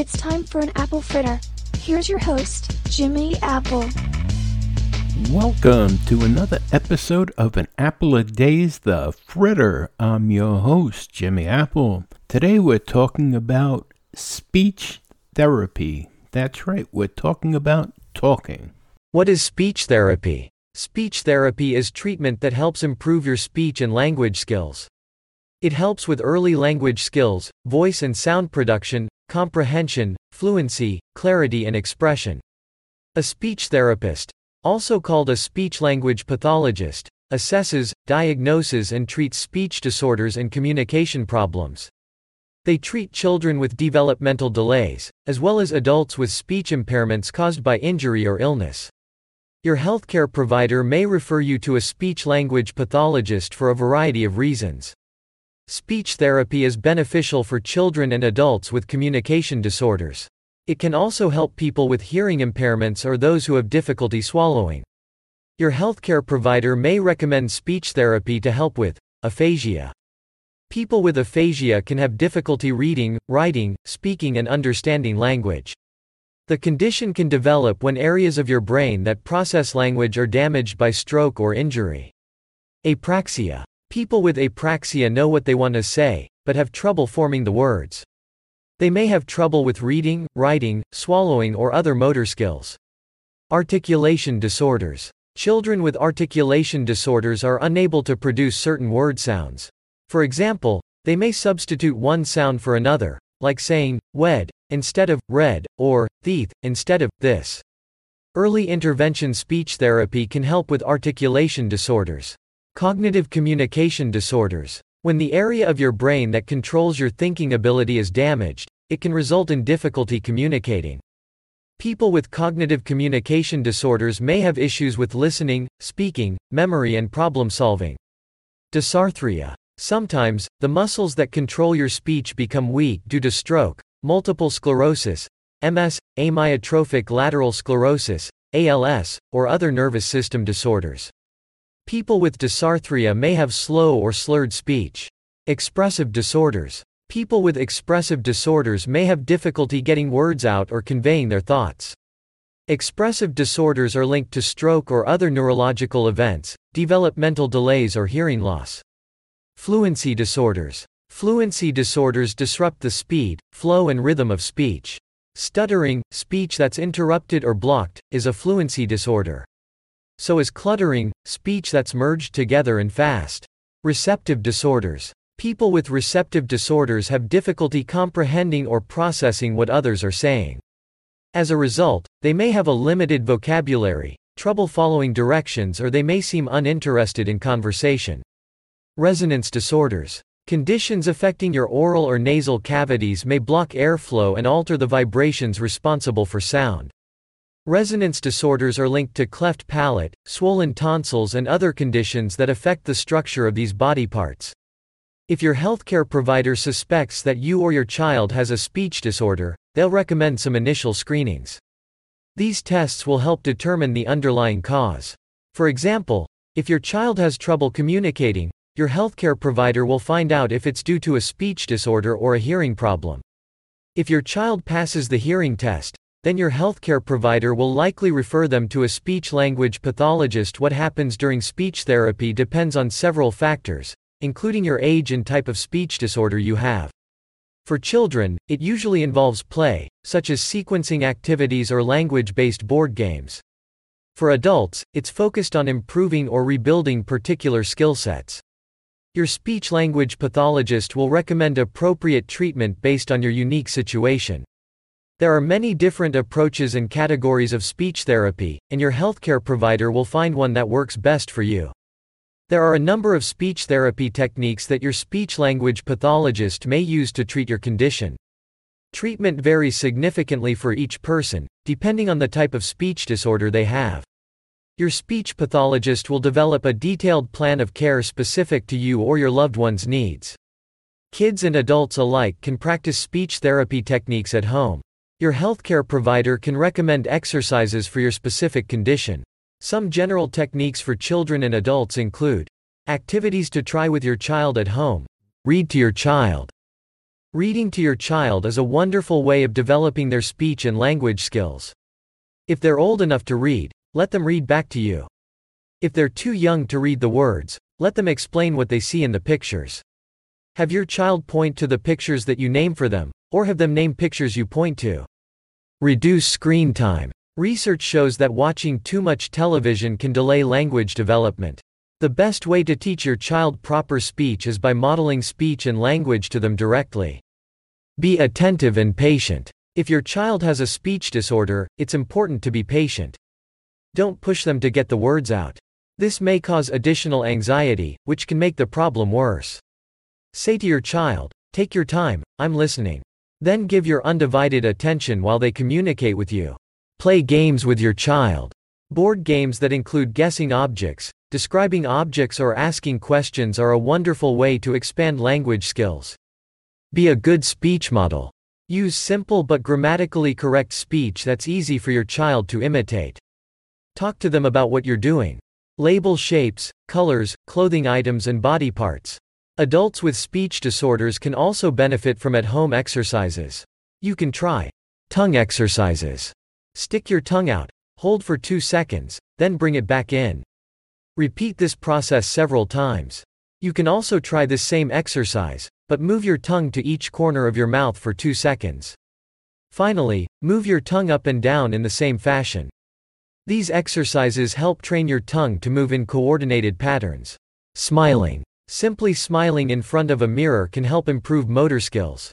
It's time for an apple fritter. Here's your host, Jimmy Apple. Welcome to another episode of An Apple a Day's The Fritter. I'm your host, Jimmy Apple. Today we're talking about speech therapy. That's right, we're talking about talking. What is speech therapy? Speech therapy is treatment that helps improve your speech and language skills. It helps with early language skills, voice and sound production, comprehension, fluency, clarity, and expression. A speech therapist, also called a speech language pathologist, assesses, diagnoses, and treats speech disorders and communication problems. They treat children with developmental delays, as well as adults with speech impairments caused by injury or illness. Your healthcare provider may refer you to a speech language pathologist for a variety of reasons. Speech therapy is beneficial for children and adults with communication disorders. It can also help people with hearing impairments or those who have difficulty swallowing. Your healthcare provider may recommend speech therapy to help with aphasia. People with aphasia can have difficulty reading, writing, speaking, and understanding language. The condition can develop when areas of your brain that process language are damaged by stroke or injury. Apraxia. People with apraxia know what they want to say, but have trouble forming the words. They may have trouble with reading, writing, swallowing, or other motor skills. Articulation disorders. Children with articulation disorders are unable to produce certain word sounds. For example, they may substitute one sound for another, like saying, wed, instead of red, or teeth, instead of this. Early intervention speech therapy can help with articulation disorders. Cognitive communication disorders. When the area of your brain that controls your thinking ability is damaged, it can result in difficulty communicating. People with cognitive communication disorders may have issues with listening, speaking, memory, and problem solving. Dysarthria. Sometimes, the muscles that control your speech become weak due to stroke, multiple sclerosis, MS, amyotrophic lateral sclerosis, ALS, or other nervous system disorders. People with dysarthria may have slow or slurred speech. Expressive disorders. People with expressive disorders may have difficulty getting words out or conveying their thoughts. Expressive disorders are linked to stroke or other neurological events, developmental delays, or hearing loss. Fluency disorders. Fluency disorders disrupt the speed, flow, and rhythm of speech. Stuttering, speech that's interrupted or blocked, is a fluency disorder. So is cluttering, speech that's merged together and fast. Receptive disorders. People with receptive disorders have difficulty comprehending or processing what others are saying. As a result, they may have a limited vocabulary, trouble following directions, or they may seem uninterested in conversation. Resonance disorders. Conditions affecting your oral or nasal cavities may block airflow and alter the vibrations responsible for sound. Resonance disorders are linked to cleft palate, swollen tonsils, and other conditions that affect the structure of these body parts. If your healthcare provider suspects that you or your child has a speech disorder, they'll recommend some initial screenings. These tests will help determine the underlying cause. For example, if your child has trouble communicating, your healthcare provider will find out if it's due to a speech disorder or a hearing problem. If your child passes the hearing test, then your healthcare provider will likely refer them to a speech language pathologist. What happens during speech therapy depends on several factors, including your age and type of speech disorder you have. For children, it usually involves play, such as sequencing activities or language based board games. For adults, it's focused on improving or rebuilding particular skill sets. Your speech language pathologist will recommend appropriate treatment based on your unique situation. There are many different approaches and categories of speech therapy, and your healthcare provider will find one that works best for you. There are a number of speech therapy techniques that your speech language pathologist may use to treat your condition. Treatment varies significantly for each person, depending on the type of speech disorder they have. Your speech pathologist will develop a detailed plan of care specific to you or your loved one's needs. Kids and adults alike can practice speech therapy techniques at home. Your healthcare provider can recommend exercises for your specific condition. Some general techniques for children and adults include activities to try with your child at home, read to your child, Reading to your child is a wonderful way of developing their speech and language skills. If they're old enough to read, let them read back to you. If they're too young to read the words, let them explain what they see in the pictures. Have your child point to the pictures that you name for them, or have them name pictures you point to. Reduce screen time. Research shows that watching too much television can delay language development. The best way to teach your child proper speech is by modeling speech and language to them directly. Be attentive and patient. If your child has a speech disorder, it's important to be patient. Don't push them to get the words out. This may cause additional anxiety, which can make the problem worse. Say to your child, Take your time, I'm listening. Then give your undivided attention while they communicate with you. Play games with your child. Board games that include guessing objects, describing objects or asking questions are a wonderful way to expand language skills. Be a good speech model. Use simple but grammatically correct speech that's easy for your child to imitate. Talk to them about what you're doing. Label shapes, colors, clothing items and body parts. Adults with speech disorders can also benefit from at-home exercises. You can try tongue exercises. Stick your tongue out, hold for 2 seconds, then bring it back in. Repeat this process several times. You can also try this same exercise, but move your tongue to each corner of your mouth for 2 seconds. Finally, move your tongue up and down in the same fashion. These exercises help train your tongue to move in coordinated patterns. Smiling. Simply smiling in front of a mirror can help improve motor skills.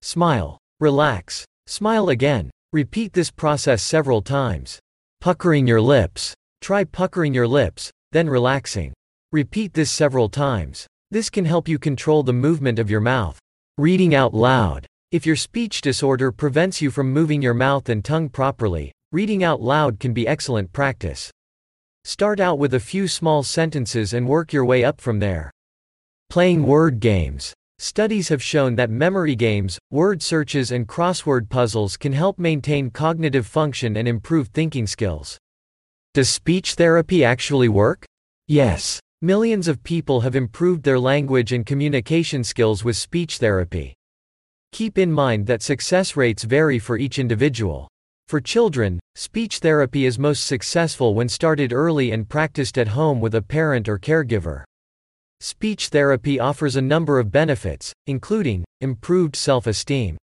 Smile. Relax. Smile again. Repeat this process several times. Puckering your lips. Try puckering your lips, then relaxing. Repeat this several times. This can help you control the movement of your mouth. Reading out loud. If your speech disorder prevents you from moving your mouth and tongue properly, reading out loud can be excellent practice. Start out with a few small sentences and work your way up from there. Playing word games. Studies have shown that memory games, word searches, and crossword puzzles can help maintain cognitive function and improve thinking skills. Does speech therapy actually work? Yes. Millions of people have improved their language and communication skills with speech therapy. Keep in mind that success rates vary for each individual. For children, speech therapy is most successful when started early and practiced at home with a parent or caregiver. Speech therapy offers a number of benefits, including improved self esteem,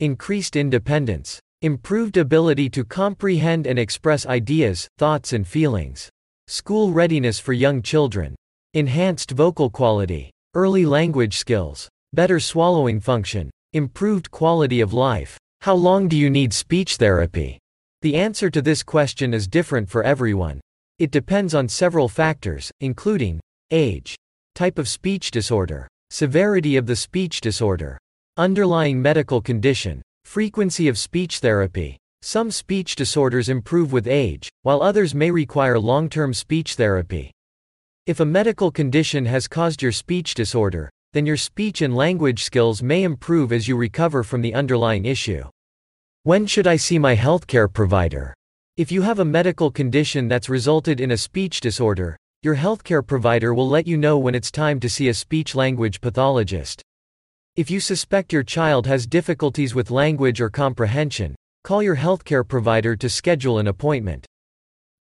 increased independence, improved ability to comprehend and express ideas, thoughts, and feelings, school readiness for young children, enhanced vocal quality, early language skills, better swallowing function, improved quality of life. How long do you need speech therapy? The answer to this question is different for everyone. It depends on several factors, including age, type of speech disorder, severity of the speech disorder, underlying medical condition, frequency of speech therapy. Some speech disorders improve with age, while others may require long term speech therapy. If a medical condition has caused your speech disorder, then your speech and language skills may improve as you recover from the underlying issue. When should I see my healthcare provider? If you have a medical condition that's resulted in a speech disorder, your healthcare provider will let you know when it's time to see a speech language pathologist. If you suspect your child has difficulties with language or comprehension, call your healthcare provider to schedule an appointment.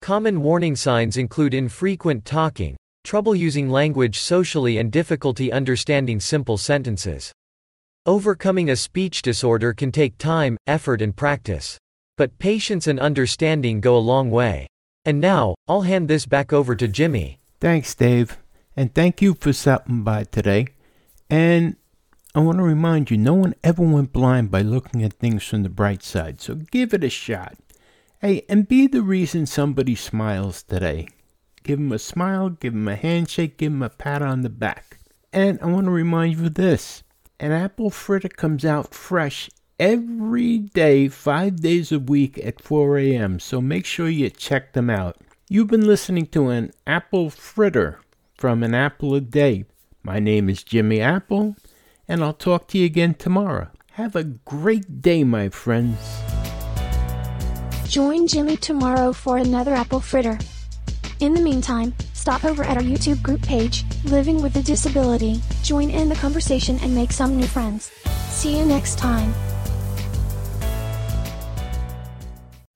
Common warning signs include infrequent talking, trouble using language socially, and difficulty understanding simple sentences. Overcoming a speech disorder can take time, effort, and practice. But patience and understanding go a long way. And now, I'll hand this back over to Jimmy. Thanks, Dave. And thank you for stopping by today. And I want to remind you no one ever went blind by looking at things from the bright side, so give it a shot. Hey, and be the reason somebody smiles today. Give them a smile, give them a handshake, give them a pat on the back. And I want to remind you of this an apple fritter comes out fresh every day, five days a week at 4 a.m., so make sure you check them out. You've been listening to an apple fritter from an apple a day. My name is Jimmy Apple and I'll talk to you again tomorrow. Have a great day, my friends. Join Jimmy tomorrow for another apple fritter. In the meantime, stop over at our YouTube group page, Living with a Disability, join in the conversation and make some new friends. See you next time.